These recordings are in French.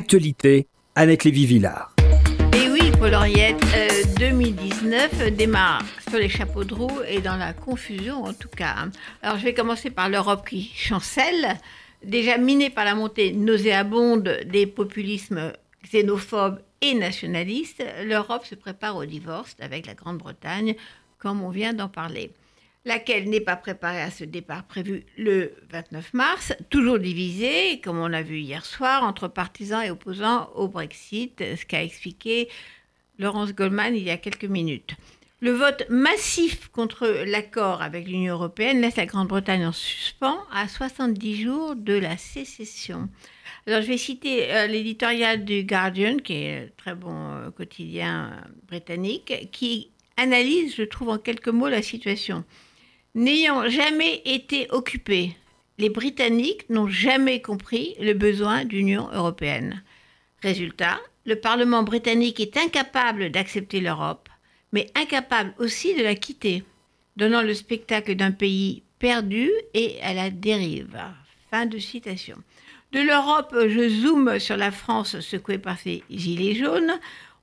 Actualité, Annette Lévy-Villard. Et oui, Paul Henriette, 2019 démarre sur les chapeaux de roue et dans la confusion en tout cas. Alors je vais commencer par l'Europe qui chancelle. Déjà minée par la montée nauséabonde des populismes xénophobes et nationalistes, l'Europe se prépare au divorce avec la Grande-Bretagne, comme on vient d'en parler laquelle n'est pas préparée à ce départ prévu le 29 mars, toujours divisée, comme on l'a vu hier soir, entre partisans et opposants au Brexit, ce qu'a expliqué Laurence Goldman il y a quelques minutes. Le vote massif contre l'accord avec l'Union européenne laisse la Grande-Bretagne en suspens à 70 jours de la sécession. Alors je vais citer euh, l'éditorial du Guardian, qui est un très bon euh, quotidien britannique, qui analyse, je trouve en quelques mots, la situation. N'ayant jamais été occupés, les Britanniques n'ont jamais compris le besoin d'Union européenne. Résultat, le Parlement britannique est incapable d'accepter l'Europe, mais incapable aussi de la quitter, donnant le spectacle d'un pays perdu et à la dérive. Fin de citation. De l'Europe, je zoome sur la France secouée par ses gilets jaunes.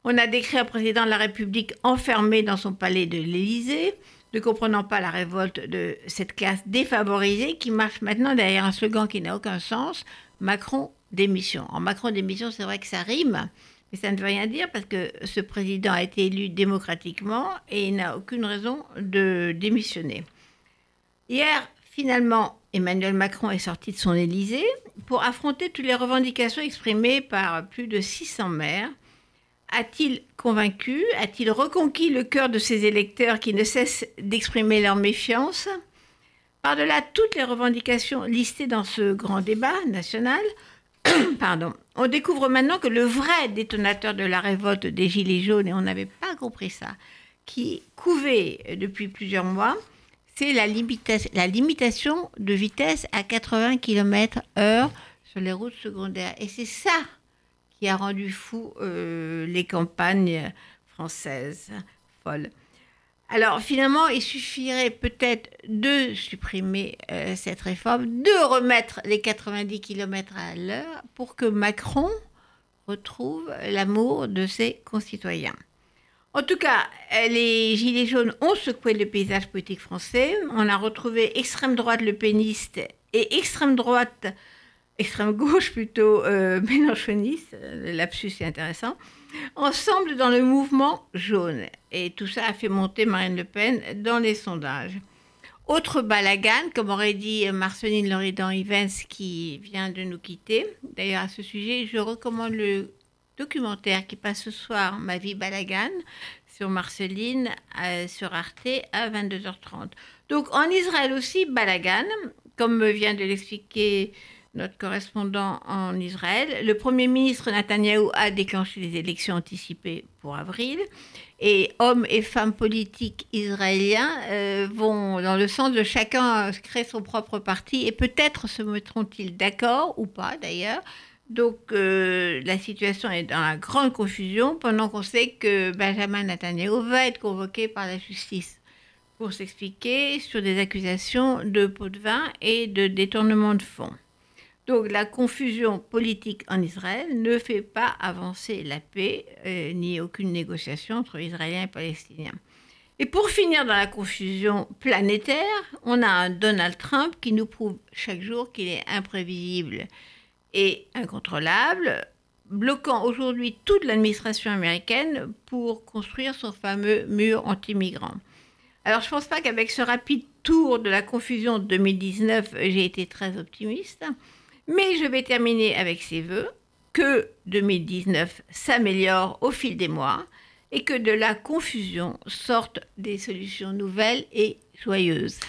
On a décrit un président de la République enfermé dans son palais de l'Élysée ne comprenant pas la révolte de cette classe défavorisée qui marche maintenant derrière un slogan qui n'a aucun sens, Macron démission. En Macron démission, c'est vrai que ça rime, mais ça ne veut rien dire parce que ce président a été élu démocratiquement et il n'a aucune raison de démissionner. Hier, finalement, Emmanuel Macron est sorti de son Élysée pour affronter toutes les revendications exprimées par plus de 600 maires a-t-il convaincu, a-t-il reconquis le cœur de ses électeurs qui ne cessent d'exprimer leur méfiance? Par-delà toutes les revendications listées dans ce grand débat national, pardon, on découvre maintenant que le vrai détonateur de la révolte des Gilets jaunes, et on n'avait pas compris ça, qui couvait depuis plusieurs mois, c'est la, la, limitation de vitesse à 80 km/h sur les routes secondaires. Et c'est ça qui a rendu fou euh, les campagnes françaises folles. Alors finalement, il suffirait peut-être de supprimer euh, cette réforme, de remettre les 90 km à l'heure pour que Macron retrouve l'amour de ses concitoyens. En tout cas, les Gilets jaunes ont secoué le paysage politique français. On a retrouvé extrême droite le péniste et extrême droite extrême gauche plutôt euh, mélenchoniste, le lapsus est intéressant, ensemble dans le mouvement jaune. Et tout ça a fait monter Marine Le Pen dans les sondages. Autre balagan, comme aurait dit Marceline Loridan-Ivens qui vient de nous quitter. D'ailleurs, à ce sujet, je recommande le documentaire qui passe ce soir, Ma vie balagan, sur Marceline, euh, sur Arte à 22h30. Donc en Israël aussi, balagan, comme vient de l'expliquer notre correspondant en Israël. Le Premier ministre Netanyahou a déclenché les élections anticipées pour avril. Et hommes et femmes politiques israéliens euh, vont dans le sens de chacun créer son propre parti et peut-être se mettront-ils d'accord ou pas d'ailleurs. Donc euh, la situation est dans la grande confusion pendant qu'on sait que Benjamin Netanyahu va être convoqué par la justice pour s'expliquer sur des accusations de pot de vin et de détournement de fonds. Donc la confusion politique en Israël ne fait pas avancer la paix euh, ni aucune négociation entre Israéliens et Palestiniens. Et pour finir dans la confusion planétaire, on a un Donald Trump qui nous prouve chaque jour qu'il est imprévisible et incontrôlable, bloquant aujourd'hui toute l'administration américaine pour construire son fameux mur anti-migrants. Alors je ne pense pas qu'avec ce rapide tour de la confusion de 2019, j'ai été très optimiste. Mais je vais terminer avec ces vœux que 2019 s'améliore au fil des mois et que de la confusion sortent des solutions nouvelles et joyeuses.